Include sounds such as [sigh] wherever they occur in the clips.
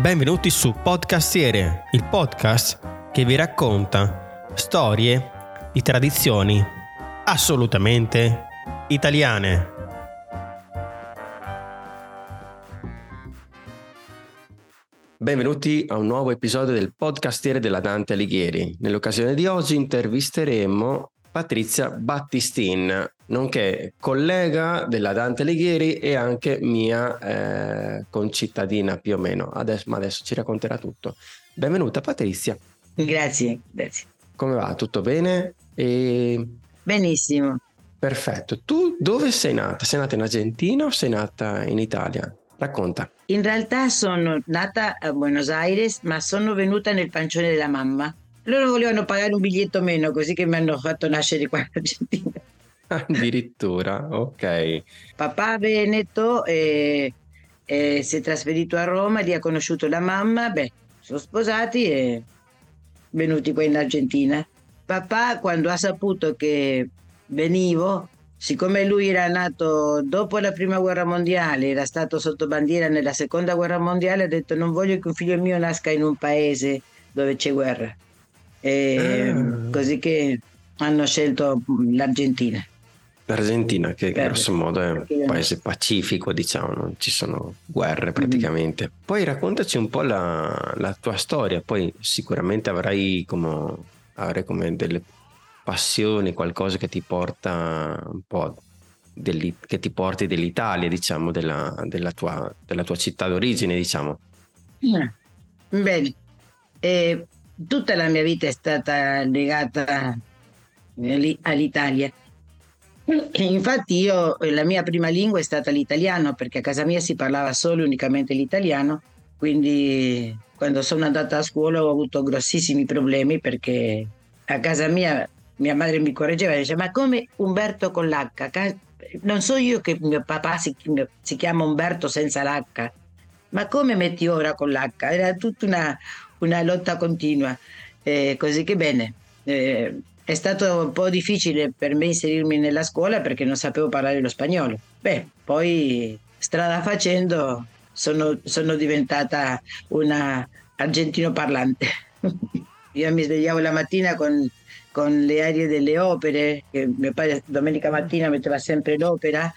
Benvenuti su Podcastiere, il podcast che vi racconta storie di tradizioni assolutamente italiane. Benvenuti a un nuovo episodio del Podcastiere della Dante Alighieri. Nell'occasione di oggi intervisteremo Patrizia Battistin, nonché collega della Dante Alighieri e anche mia eh, concittadina più o meno. Adesso, ma adesso ci racconterà tutto. Benvenuta Patrizia. Grazie, grazie. Come va? Tutto bene? E... Benissimo. Perfetto. Tu dove sei nata? Sei nata in Argentina o sei nata in Italia? Racconta. In realtà sono nata a Buenos Aires, ma sono venuta nel pancione della mamma. Loro volevano pagare un biglietto meno, così che mi hanno fatto nascere qua in Argentina. Addirittura, ok. Papà Veneto eh, eh, si è trasferito a Roma, lì ha conosciuto la mamma, beh, sono sposati e venuti qua in Argentina. Papà, quando ha saputo che venivo, siccome lui era nato dopo la prima guerra mondiale, era stato sotto bandiera nella seconda guerra mondiale, ha detto non voglio che un figlio mio nasca in un paese dove c'è guerra. E ah. Così che hanno scelto l'Argentina. L'Argentina, che per, grosso modo è un paese pacifico, diciamo, non ci sono guerre mm-hmm. praticamente. Mm. Poi raccontaci un po' la, la, tua storia, poi sicuramente avrai come, avrai come delle passioni, qualcosa che ti porta un po' degli, che ti porti dell'Italia, diciamo, della, della, tua, della tua città d'origine, diciamo. Mm. Bene, eh, tutta la mia vita è stata legata all'Italia. Infatti io, la mia prima lingua è stata l'italiano perché a casa mia si parlava solo e unicamente l'italiano, quindi quando sono andata a scuola ho avuto grossissimi problemi perché a casa mia mia madre mi correggeva e diceva ma come Umberto con l'H? Non so io che mio papà si, si chiama Umberto senza l'H, ma come metti ora con l'H? Era tutta una, una lotta continua. Eh, così che bene, eh, è stato un po' difficile per me inserirmi nella scuola perché non sapevo parlare lo spagnolo. Beh, poi strada facendo sono, sono diventata una argentino parlante. [laughs] Io mi svegliavo la mattina con, con le arie delle opere, che mio padre domenica mattina metteva sempre l'opera.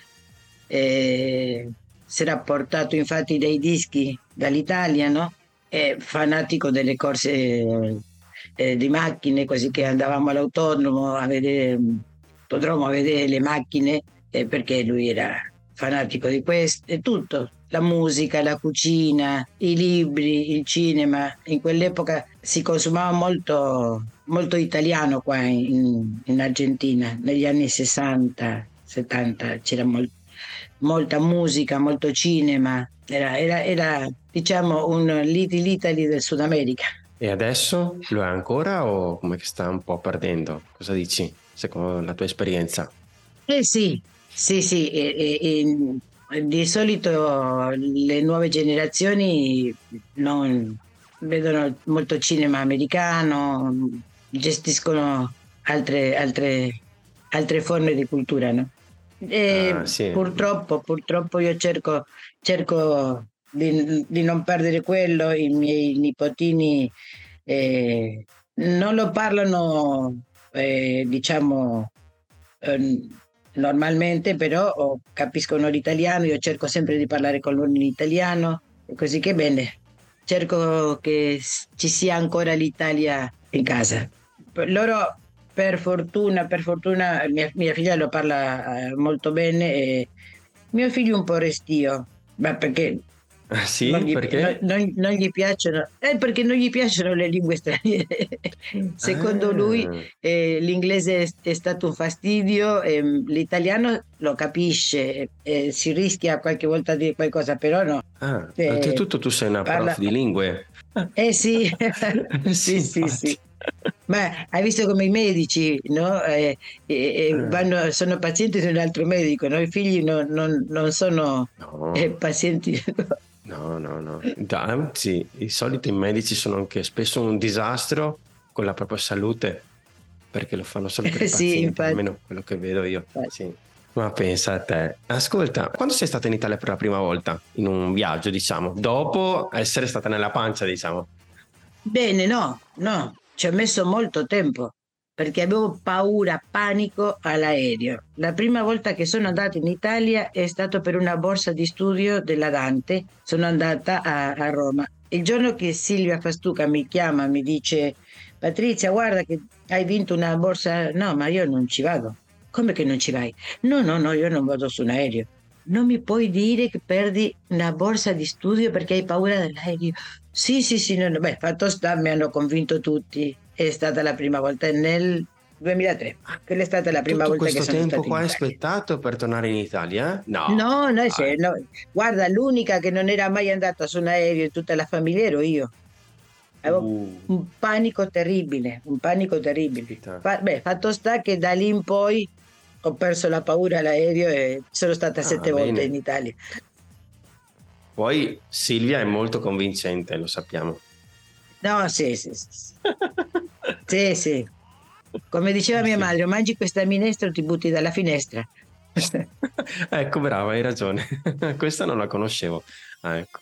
E si era portato infatti dei dischi dall'Italia, no? È fanatico delle corse eh, di macchine, così che andavamo all'autonomo a vedere, autodromo a vedere le macchine, eh, perché lui era fanatico di questo, e tutto, la musica, la cucina, i libri, il cinema. In quell'epoca si consumava molto, molto italiano qua in, in Argentina, negli anni 60, 70 c'era molt, molta musica, molto cinema, era, era, era diciamo un Little Italy del Sud America. E adesso lo è ancora o come che sta un po' perdendo? Cosa dici, secondo la tua esperienza? Eh sì, sì, sì. E, e, di solito le nuove generazioni non vedono molto cinema americano, gestiscono altre, altre, altre forme di cultura, no? E ah, sì. purtroppo, purtroppo io cerco, cerco di, di, non perdere quello, i miei nipotini eh, non lo parlano, eh, diciamo, eh, normalmente, però capiscono l'italiano, io cerco sempre di parlare con loro in italiano, così che bene, cerco che ci sia ancora l'Italia in casa. Loro per fortuna, per fortuna mia, mia figlia lo parla eh, molto bene e mio figlio un po' restio, ma perché sì, non gli, perché? Non, non, gli piacciono, eh, perché non gli piacciono le lingue straniere. [laughs] Secondo ah. lui eh, l'inglese è, è, stato un fastidio, eh, l'italiano lo capisce, eh, si rischia qualche volta a dire qualcosa, però no. Ah, eh, oltretutto tu sei una parla... prof di lingue. [laughs] Eh [laughs] sì, sì, sì, sì. Ma hai visto come i medici no? eh, eh, eh, vanno, sono pazienti di un altro medico, no? i figli non, non, non sono no. Eh, pazienti. No, no, no. Anzi, i soliti medici sono anche spesso un disastro con la propria salute perché lo fanno solo per i [laughs] pazienti, sì, almeno quello che vedo io. Sì. Ma pensa a te. Ascolta, quando sei stata in Italia per la prima volta? In un viaggio, diciamo, dopo essere stata nella pancia, diciamo. Bene, no, no, ci ho messo molto tempo perché avevo paura, panico all'aereo. La prima volta che sono andata in Italia è stato per una borsa di studio della Dante, sono andata a, a Roma. Il giorno che Silvia Fastuca mi chiama, mi dice Patrizia, guarda che hai vinto una borsa, no, ma io non ci vado. Come che non ci vai? No, no, no, io non vado su un aereo. Non mi puoi dire che perdi una borsa di studio perché hai paura dell'aereo? Sì, sì, sì, no, no. beh, fatto sta, mi hanno convinto tutti è stata la prima volta nel 2003. Quella è stata la prima Tutto volta che sono tempo qua hai aspettato per tornare in Italia? No. No, no, cioè, no, guarda, l'unica che non era mai andata su un aereo in tutta la famiglia ero io. Avevo uh. un panico terribile, un panico terribile. Fa, beh, fatto sta che da lì in poi ho perso la paura all'aereo e sono stata ah, sette bene. volte in Italia. Poi Silvia è molto convincente, lo sappiamo. No, sì, sì, sì. sì, [laughs] sì. Come diceva mia madre, mangi questa minestra o ti butti dalla finestra. [laughs] ecco, brava, hai ragione. [laughs] questa non la conoscevo. Ah, ecco.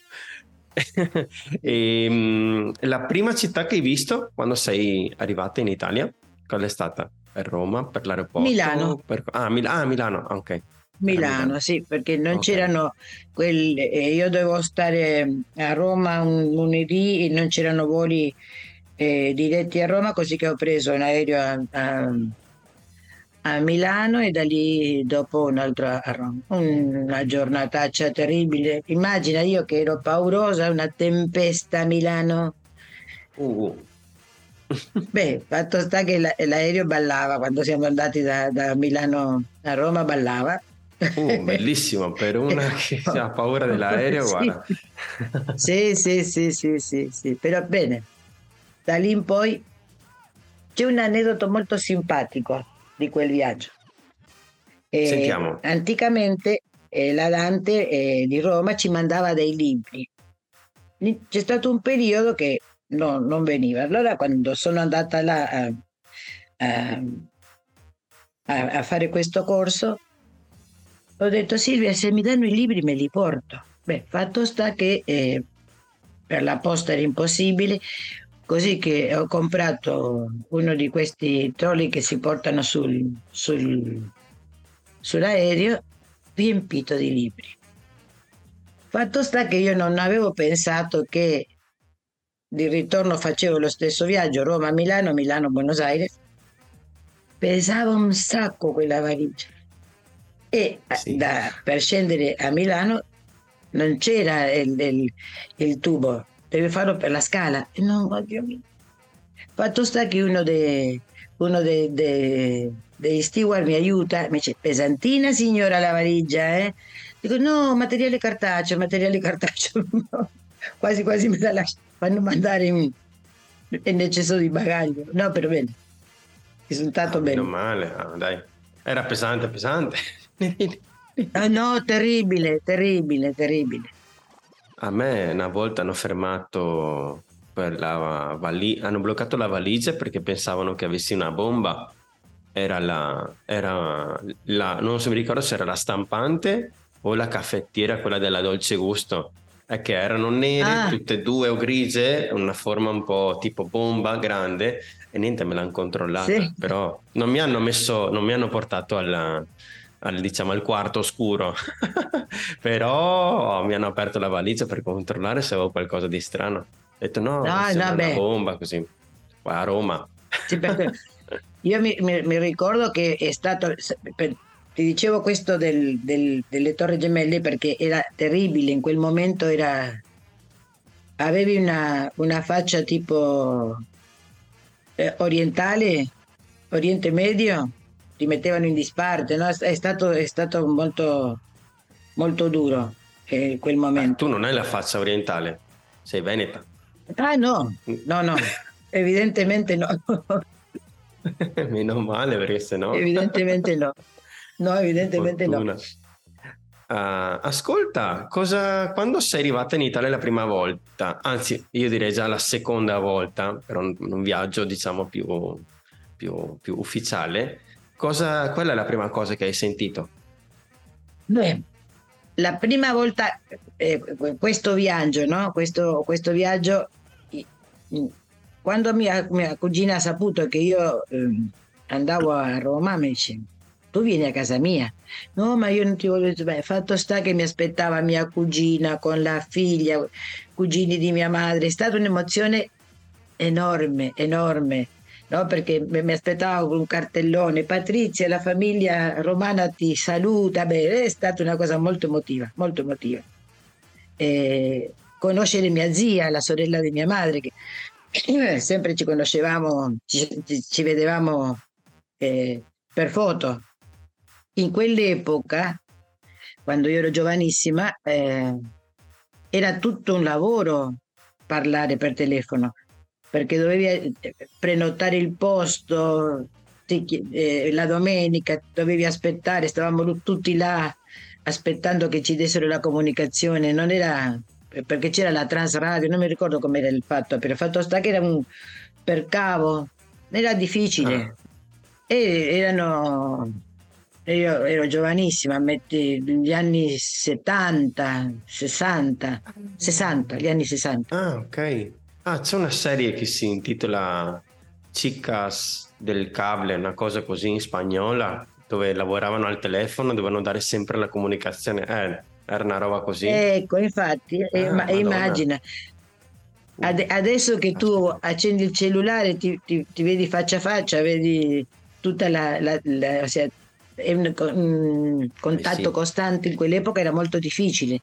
e, um, la prima città che hai visto quando sei arrivata in Italia? Qual è stata? Per Roma, per l'aeroporto? Milano. Per... Ah, Mil- ah, Milano, ok. Milano, sì, perché non okay. c'erano quelli, eh, io dovevo stare a Roma un lunedì e non c'erano voli eh, diretti a Roma, così che ho preso un aereo a, a, a, Milano e da lì dopo un altro a Roma. Una giornataccia terribile. Immagina io che ero paurosa, una tempesta a Milano. Uh. Beh, fatto sta che l'aereo ballava quando siamo andati da, da Milano a Roma, ballava Uh, bellissimo, per una [laughs] che ha paura dell'aereo, guarda. sì, sì, sì, sì, sì, sì, però bene, da lì in poi c'è un aneddoto molto simpatico di quel viaggio. Eh, Sentiamo. Anticamente eh, la Dante eh, di Roma ci mandava dei libri. C'è stato un periodo che no, non veniva. Allora quando sono andata là a, a, a fare questo corso, ho detto Silvia, se mi danno i libri me li porto. Beh, fatto sta che eh, per la posta era impossibile, così che ho comprato uno di questi trolli che si portano sul, sul, sull'aereo riempito di libri. Fatto sta che io non avevo pensato che di ritorno facevo lo stesso viaggio Roma-Milano, Milano-Buenos Aires. Pesava un sacco quella valigia e eh, sì. da, per scendere a Milano non c'era il, il, il, tubo, devi farlo per la scala. E non, oddio mio. Fatto sta che uno, dei, uno dei, dei, degli steward mi aiuta, mi dice pesantina signora la valigia, eh? Dico no, materiale cartaceo, materiale cartaceo. [laughs] quasi quasi me la lasciano, fanno mandare in, in eccesso di bagaglio. No, per bene. Risultato ah, bene. Meno male, ah, dai. Era pesante, pesante. Ah, no, terribile, terribile, terribile. A me una volta hanno fermato per la valigia, hanno bloccato la valigia perché pensavano che avessi una bomba. Era la, era la, non so mi ricordo se era la stampante o la caffettiera, quella della Dolce Gusto. È che erano nere, ah. tutte e due o grigie, una forma un po' tipo bomba grande e niente, me l'hanno controllata. Sì. Però non mi hanno messo, non mi hanno portato alla, al, diciamo, al quarto oscuro. [laughs] Però mi hanno aperto la valigia per controllare se avevo qualcosa di strano. Ho detto no, no, una bomba così. Qua a Roma. Sì, [laughs] io mi, mi, mi, ricordo che è stato... Per, ti dicevo questo del, del, delle Torri Gemelle perché era terribile, in quel momento era... Avevi una, una faccia tipo eh, orientale, Oriente Medio, ti mettevano in disparte, no? è, stato, è stato molto, molto duro eh, quel momento. Ah, tu non hai la faccia orientale, sei veneta. Ah no, no, no, [laughs] evidentemente no. [laughs] Meno male perché se no... Evidentemente no. No, evidentemente Fortuna. no. Uh, ascolta, cosa, quando sei arrivata in Italia la prima volta, anzi io direi già la seconda volta, per un, un viaggio diciamo più, più, più ufficiale, Cosa, qual è la prima cosa che hai sentito Beh, la prima volta, eh, questo viaggio, no? Questo, questo viaggio, quando mia, mia, cugina ha saputo che io eh, andavo a Roma, mi dice, tu vieni a casa mia. No, ma io non ti voglio bene. Fatto sta che mi aspettava mia cugina con la figlia, cugini di mia madre. È stata un'emozione enorme, enorme no? perché mi aspettavo con un cartellone, Patrizia, la famiglia romana ti saluta, beh, è stata una cosa molto emotiva, molto emotiva. E conoscere mia zia, la sorella di mia madre, che sempre ci conoscevamo, ci, ci vedevamo eh, per foto. In quell'epoca, quando io ero giovanissima, eh, era tutto un lavoro parlare per telefono perché dovevi eh, prenotare il posto eh, la domenica, dovevi aspettare, stavamo tutti là aspettando che ci dessero la comunicazione, non era perché c'era la transradio, non mi ricordo com'era il fatto, però il fatto sta che era un per cavo, era difficile. Ah. E erano io ero giovanissima, metti gli anni 70, 60, 60, gli anni 60. Ah, ok. Ah, c'è una serie che si intitola Chicas del Cable, una cosa così in spagnola, dove lavoravano al telefono, dovevano dare sempre la comunicazione. Eh, era una roba così. Ecco, infatti, eh, ah, immagina. Ad- adesso che tu accendi il cellulare, ti, ti, ti, vedi faccia a faccia, vedi tutta la, la, la cioè, un, un contatto eh sì. costante in quell'epoca era molto difficile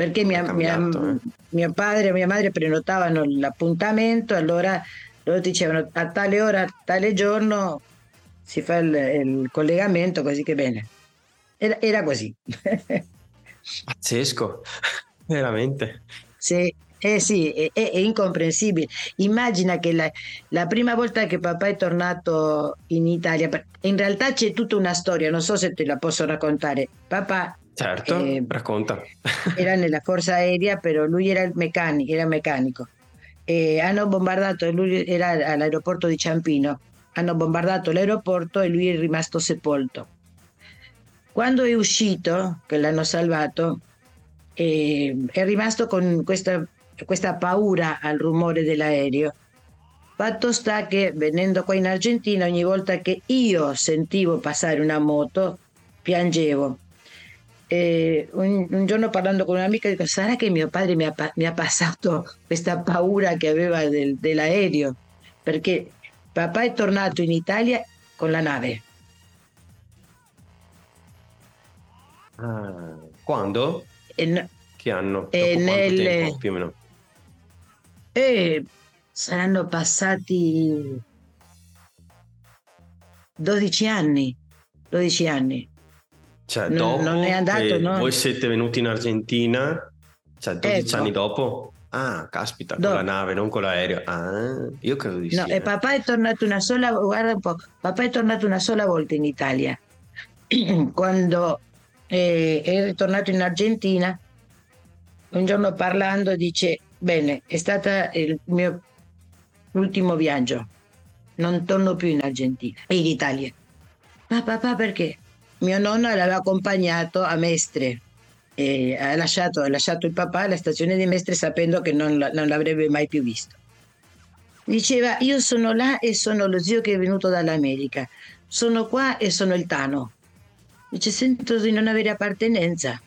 perché mia, cambiato, mia, eh. mio padre e mia madre prenotavano l'appuntamento, allora loro dicevano a tale ora, a tale giorno si fa il, il collegamento, così che bene. Era, era così. [laughs] Pazzesco, [laughs] veramente. Sì, eh sì, è, è, incomprensibile. Immagina che la, la, prima volta che papà è tornato in Italia, in realtà c'è tutta una storia, non so se te la posso raccontare. Papà Certo, eh, racconta. Era nella forza aerea, però lui era, meccanico. Era meccanico. E hanno bombardato, lui era all'aeroporto di Ciampino, hanno bombardato l'aeroporto e lui è rimasto sepolto. Quando è uscito, che l'hanno salvato, eh, è rimasto con questa, questa paura al rumore dell'aereo. Fatto sta che venendo qua in Argentina, ogni volta che io sentivo passare una moto, piangevo eh, un, un, giorno parlando con un'amica dico sarà che mio padre mi ha, mi ha passato questa paura che aveva del, dell'aereo perché papà è tornato in Italia con la nave ah, quando? E, che anno? E nel, tempo, più o meno? Eh, saranno passati 12 anni 12 anni cioè, dopo non è andato, no? voi siete venuti in Argentina, cioè 12 ecco. anni dopo? Ah, caspita, Do- con la nave, non con l'aereo. Ah, io credo di no, sì. No, e eh. papà è tornato una sola, guarda un po', papà è tornato una sola volta in Italia. [clears throat] Quando eh, è ritornato in Argentina, un giorno parlando dice, bene, è stato il mio ultimo viaggio, non torno più in Argentina, in Italia. Ma papà perché? Mio nonno l'aveva accompagnato a Mestre. E ha, lasciato, ha lasciato il papà alla stazione di Mestre sapendo che non, non l'avrebbe mai più visto. Diceva, io sono là e sono lo zio che è venuto dall'America. Sono qua e sono il Tano. Dice, sento di non avere appartenenza.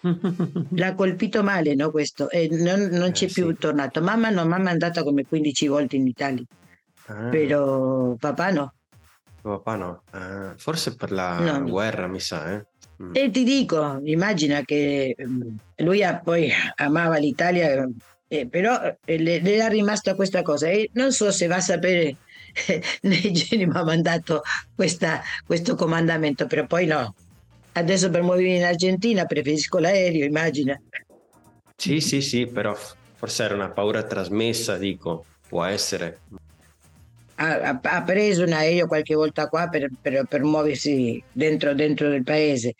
[laughs] L'ha colpito male, no, questo? E non, non c'è eh, più sì. tornato. Mamma no, mamma è andata come 15 volte in Italia. Ah. Però papà no. Papà no, eh, forse per la no. guerra mi sa. Eh. Mm. E ti dico, immagina che mm, lui ha, poi amava l'Italia, eh, però eh, le, le, è rimasta questa cosa e non so se va a sapere [laughs] nei geni mi ha mandato questa, questo comandamento, però poi no. Adesso per muovermi in Argentina preferisco l'aereo, immagina. Sì, sì, sì, però forse era una paura trasmessa, dico, può essere ha, ha, preso un aereo qualche volta qua per, per, per muoversi dentro, dentro, del paese,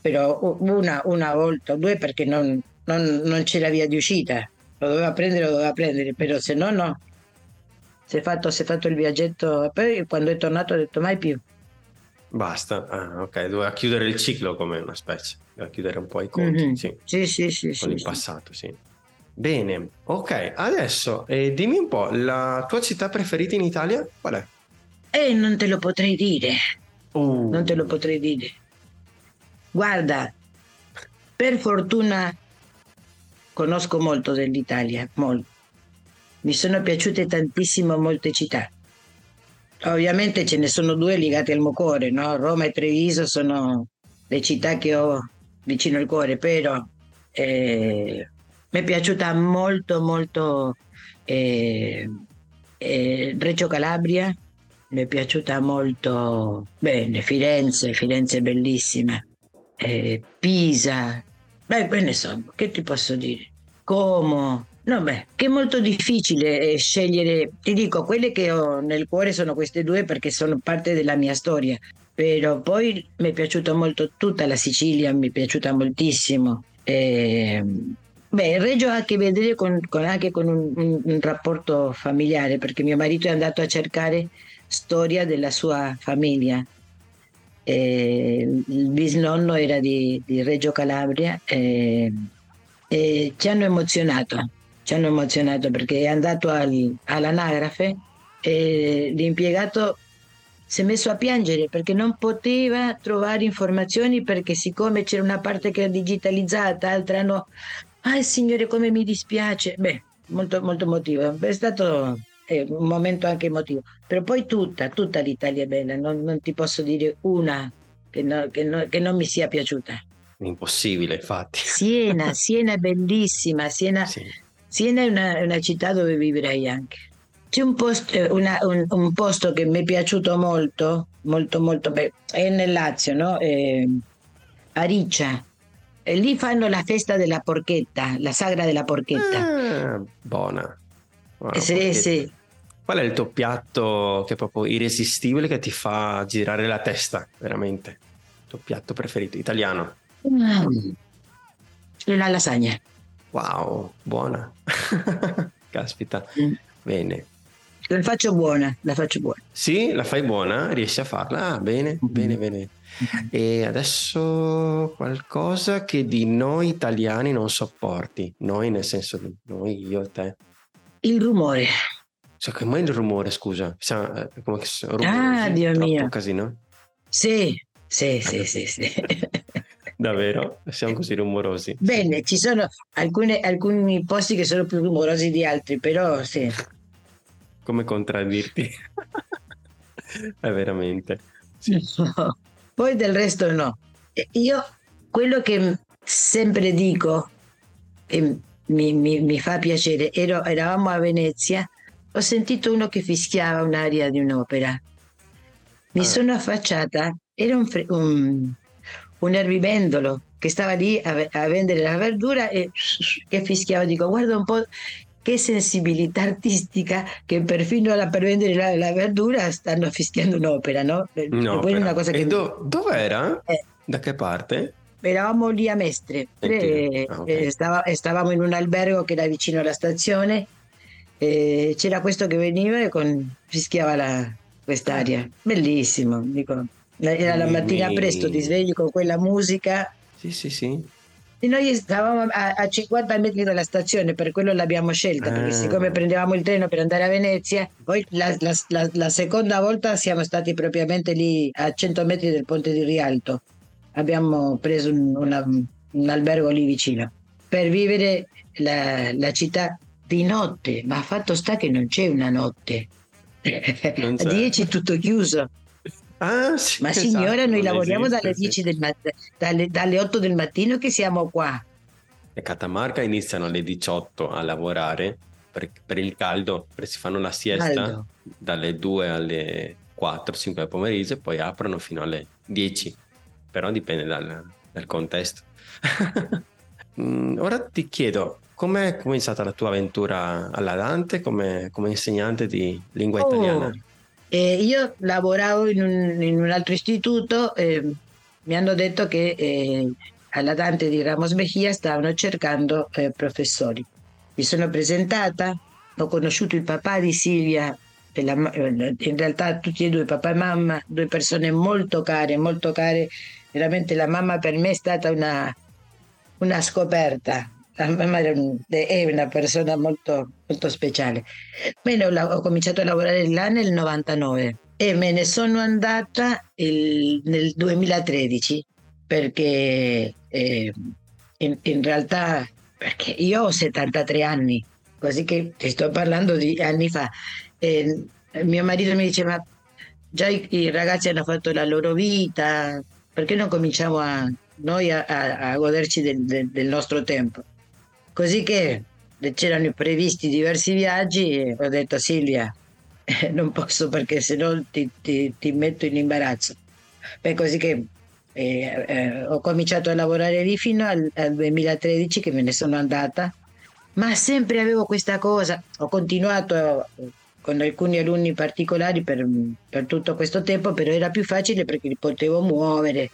però una, una volta o due perché non, non, non, c'era via di uscita, lo doveva prendere, lo doveva prendere, però se no no. Si è fatto, si è fatto il viaggetto, poi quando è tornato ha detto mai più. Basta, ah, ok, doveva chiudere il ciclo come una specie, doveva chiudere un po' i conti, mm-hmm. sì. Sì, sì, sì. Con sì, il sì. passato, sì. Bene, ok, adesso eh, dimmi un po', la tua città preferita in Italia qual è? Eh, non te lo potrei dire. Uh. Non te lo potrei dire. Guarda, per fortuna conosco molto dell'Italia, molto. Mi sono piaciute tantissimo molte città. Ovviamente ce ne sono due legate al mio cuore, no? Roma e Treviso sono le città che ho vicino al cuore, però eh, mi è piaciuta molto, molto eh, eh, Reggio Calabria, mi è piaciuta molto bene, Firenze, Firenze è bellissima, eh, Pisa, beh, beh so, che ti posso dire? Como, no beh, che è molto difficile eh, scegliere, ti dico, quelle che ho nel cuore sono queste due perché sono parte della mia storia, però poi mi è piaciuta molto tutta la Sicilia, mi è piaciuta moltissimo. Eh, beh, Reggio ha a che vedere con, con anche con un, un, un rapporto familiare perché mio marito è andato a cercare storia della sua famiglia. Eh, il bisnonno era di, di Reggio Calabria e, e, ci hanno emozionato, ci hanno emozionato perché è andato al, all'anagrafe e l'impiegato si è messo a piangere perché non poteva trovare informazioni perché siccome c'era una parte che era digitalizzata, altra no. Ah, signore, come mi dispiace. Beh, molto, molto emotivo. È stato è un momento anche emotivo. Però poi tutta, tutta l'Italia è bella, non, non ti posso dire una che, no, che, no, che, non mi sia piaciuta. Impossibile, infatti. Siena, [laughs] Siena è bellissima, Siena, sì. Siena è una, una, città dove vivrei anche. C'è un posto, una, un, un posto che mi è piaciuto molto, molto, molto, beh, è nel Lazio, no? Eh, a Riccia. E lì fanno la festa della porchetta, la sagra della porchetta. Ah, buona. Wow, sì, sì. Qual è il tuo piatto che è proprio irresistibile che ti fa girare la testa, veramente? Il tuo piatto preferito, italiano? Mm. La lasagna. Wow, buona. [laughs] Caspita. Mm. Bene. La faccio buona, la faccio buona. Sì, la fai buona? Riesci a farla? Ah, bene, mm-hmm. bene, bene. Mm-hmm. E adesso qualcosa che di noi italiani non sopporti. Noi nel senso di noi, io e te. Il rumore. Cioè, come il rumore, scusa? Eh, come rumore, ah, Dio mio. casino? Sì, sì, sì, sì, sì. [laughs] Davvero? Siamo così rumorosi? Bene, ci sono alcune, alcuni posti che sono più rumorosi di altri, però sì. Come contraddirti? [laughs] È veramente. Sì. [laughs] No. Poi del resto no. Io quello che sempre dico, e mi, mi, mi fa piacere, Ero, eravamo a Venezia ho sentito uno che fischiava un'aria di un'opera. Mi ah. sono affacciata, era un, un, un, erbivendolo che stava lì a, a, vendere la verdura e che fischiava. Dico, guarda un po' che sensibilità artistica che perfino per vendere la, la verdura stanno fischiando un'opera, no? no poi una cosa che... Do, dov'era? Eh. Da che parte? Eravamo lì a Mestre, e, ah, okay. e stava, stavamo in un albergo che era vicino alla stazione e c'era questo che veniva e con, fischiava la, quest'aria. Bellissimo, dico. Era la mattina presto, ti svegli con quella musica. Sì, sì, sì. E noi stavamo a, a 50 metri dalla stazione, per quello l'abbiamo scelta, ah. perché siccome prendevamo il treno per andare a Venezia, poi la, la, la, la, seconda volta siamo stati propriamente lì a 100 metri del ponte di Rialto. Abbiamo preso un, una, un albergo lì vicino per vivere la, la città di notte, ma fatto sta che non c'è una notte. A 10 è tutto chiuso. Ah, sì, ma signora, esatto, noi lavoriamo esiste, dalle, 10 del mat- dalle, dalle 8 del mattino che siamo qua. A Catamarca iniziano alle 18 a lavorare per, per il caldo, perché si fanno la siesta caldo. dalle 2 alle 4-5 del pomeriggio e poi aprono fino alle 10. Però dipende dal, dal contesto. [laughs] Mm, ora ti chiedo, Com'è cominciata la tua avventura alla Dante come, come insegnante di lingua oh, italiana? Eh, io lavoravo in un, in un altro istituto, eh, mi hanno detto che eh, alla Dante di Ramos Mejia stavano cercando eh, professori. Mi sono presentata, ho conosciuto il papà di Silvia la, in realtà tutti e due, papà e mamma, due persone molto care, molto care. Veramente la mamma per me è stata una, una scoperta. La mamma un, è una persona molto, molto speciale. Bene, ho, ho, cominciato a lavorare là nel 99 e me ne sono andata il, nel 2013 perché eh, in, in realtà perché io ho 73 anni, così che ti sto parlando di anni fa. E mio marito mi diceva, già i, i, ragazzi hanno fatto la loro vita, perché non cominciamo a, noi a, a, a goderci del, del, del, nostro tempo? Così che c'erano previsti diversi viaggi e ho detto Silvia, eh, [laughs] non posso perché se no ti, ti, ti metto in imbarazzo. Beh, così che eh, eh, ho cominciato a lavorare lì fino al, al 2013 che me ne sono andata, ma sempre avevo questa cosa, ho continuato con alcuni alunni particolari per, per, tutto questo tempo, però era più facile perché li potevo muovere.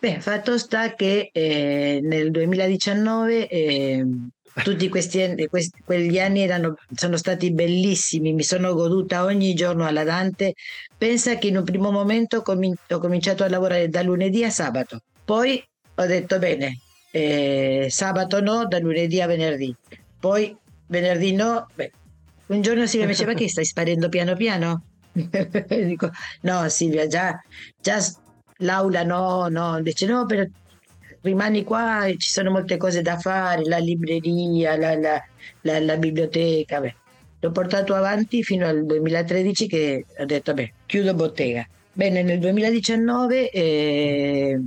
Beh, fatto sta che eh, nel 2019 eh, tutti questi questi, quegli anni erano, sono stati bellissimi, mi sono goduta ogni giorno alla Dante. Pensa che in un primo momento ho cominciato a lavorare da lunedì a sabato, poi ho detto bene, eh, sabato no, da lunedì a venerdì, poi venerdì no. Beh, un giorno Silvia mi diceva che stai sparendo piano piano? [laughs] Dico, no Silvia, già, già l'aula no, no, dice no, però rimani qua e ci sono molte cose da fare, la libreria, la, la, la, la biblioteca. Beh. L'ho portato avanti fino al 2013 che ho detto, beh, chiudo bottega. Bene, nel 2019 eh,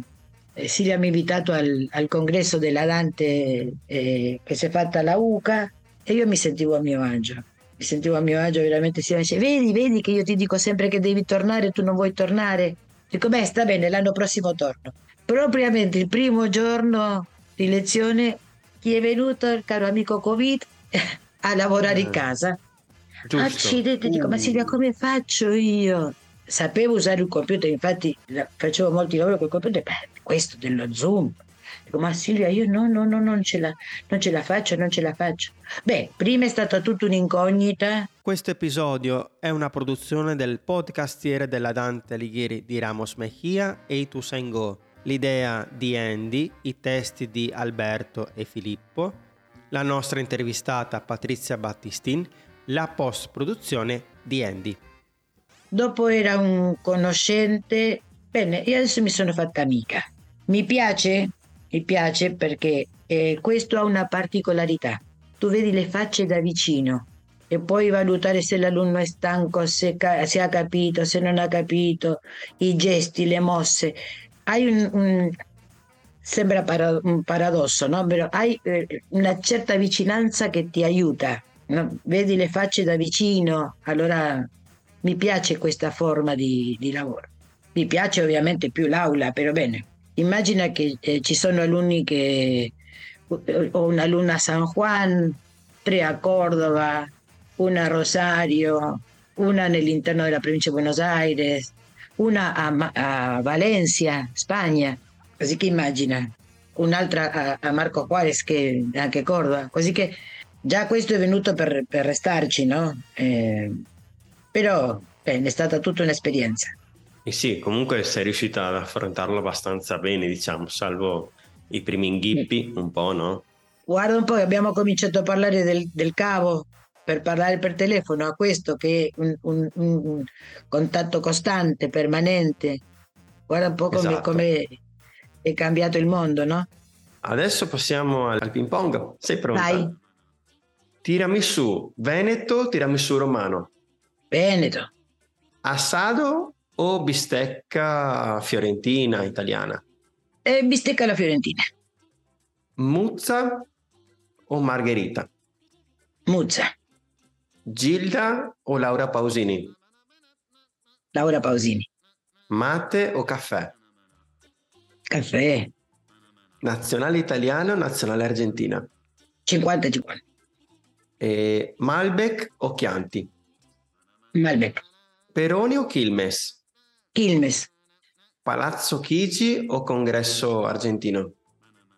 Silvia mi ha invitato al, al congresso della Dante eh, che si è fatta alla UCA e io mi sentivo a mio agio. Mi sentivo a mio agio veramente. Silvia dice, vedi, vedi che io ti dico sempre che devi tornare, tu non vuoi tornare. Dico, beh, sta bene, l'anno prossimo torno propriamente il primo giorno di lezione chi è venuto, il caro amico Covid, [laughs] a lavorare in eh, casa. Giusto. Accidenti, dico, ma Silvia come faccio io? Sapevo usare il computer, infatti facevo molti lavori col computer, beh, questo dello Zoom. Dico, ma Silvia, io no, no, no, non ce, la, non ce la faccio, non ce la faccio. Beh, prima è stata tutta un'incognita. Questo episodio è una produzione del podcastiere della Dante Alighieri di Ramos Mejia e Itu Go l'idea di Andy, i testi di Alberto e Filippo, la nostra intervistata Patrizia Battistin, la post-produzione di Andy. Dopo era un conoscente, bene, io adesso mi sono fatta amica. Mi piace? Mi piace perché eh, questo ha una particolarità. Tu vedi le facce da vicino e puoi valutare se l'alunno è stanco, se, se ha capito, se non ha capito, i gesti, le mosse hai un, un sembra para, un paradosso, no? Però hai eh, una certa vicinanza che ti aiuta, no? vedi le facce da vicino, allora mi piace questa forma di, di lavoro. Mi piace ovviamente più l'aula, però bene. Immagina che eh, ci sono alunni che eh, ho un'alunna a San Juan, tre a Cordova, una a Rosario, una nell'interno della provincia di Buenos Aires, una a, a Valencia, Spagna, così che immagina, un'altra a, a Marco Juarez che anche Cordova, così che già questo è venuto per, per restarci, no? Eh, però beh, è stata tutta un'esperienza. E sì, comunque sei riuscita ad affrontarlo abbastanza bene, diciamo, salvo i primi inghippi, un po', no? Guarda un po', abbiamo cominciato a parlare del, del cavo, per parlare per telefono a questo che è un, un, un contatto costante, permanente. Guarda un po' come, esatto. come è cambiato il mondo, no? Adesso passiamo al ping pong. Sei pronta? Vai. Tirami su Veneto, tirami su Romano. Veneto. Assado o bistecca fiorentina italiana? Eh, bistecca alla fiorentina. Muzza o margherita? Muzza. Gilda o Laura Pausini? Laura Pausini. Mate o caffè? Caffè. Nazionale italiana o nazionale argentina? 50-50. E Malbec o Chianti? Malbec. Peroni o Quilmes? Quilmes. Palazzo Chigi o congresso argentino?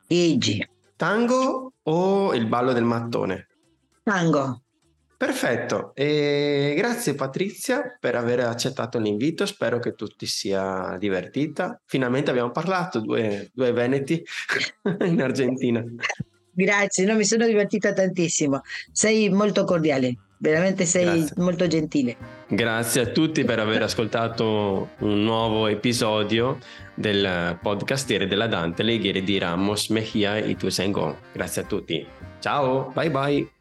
Chigi. Tango o il ballo del mattone? Tango. Perfetto, e grazie Patrizia per aver accettato l'invito, spero che tu ti sia divertita. Finalmente abbiamo parlato, due, due veneti [laughs] in Argentina. Grazie, no, mi sono divertita tantissimo, sei molto cordiale, veramente sei grazie. molto gentile. Grazie a tutti per aver [laughs] ascoltato un nuovo episodio del podcastiere della Dante Leghiere di Ramos Mejia e Tu Sengo. Grazie a tutti. Ciao, bye bye.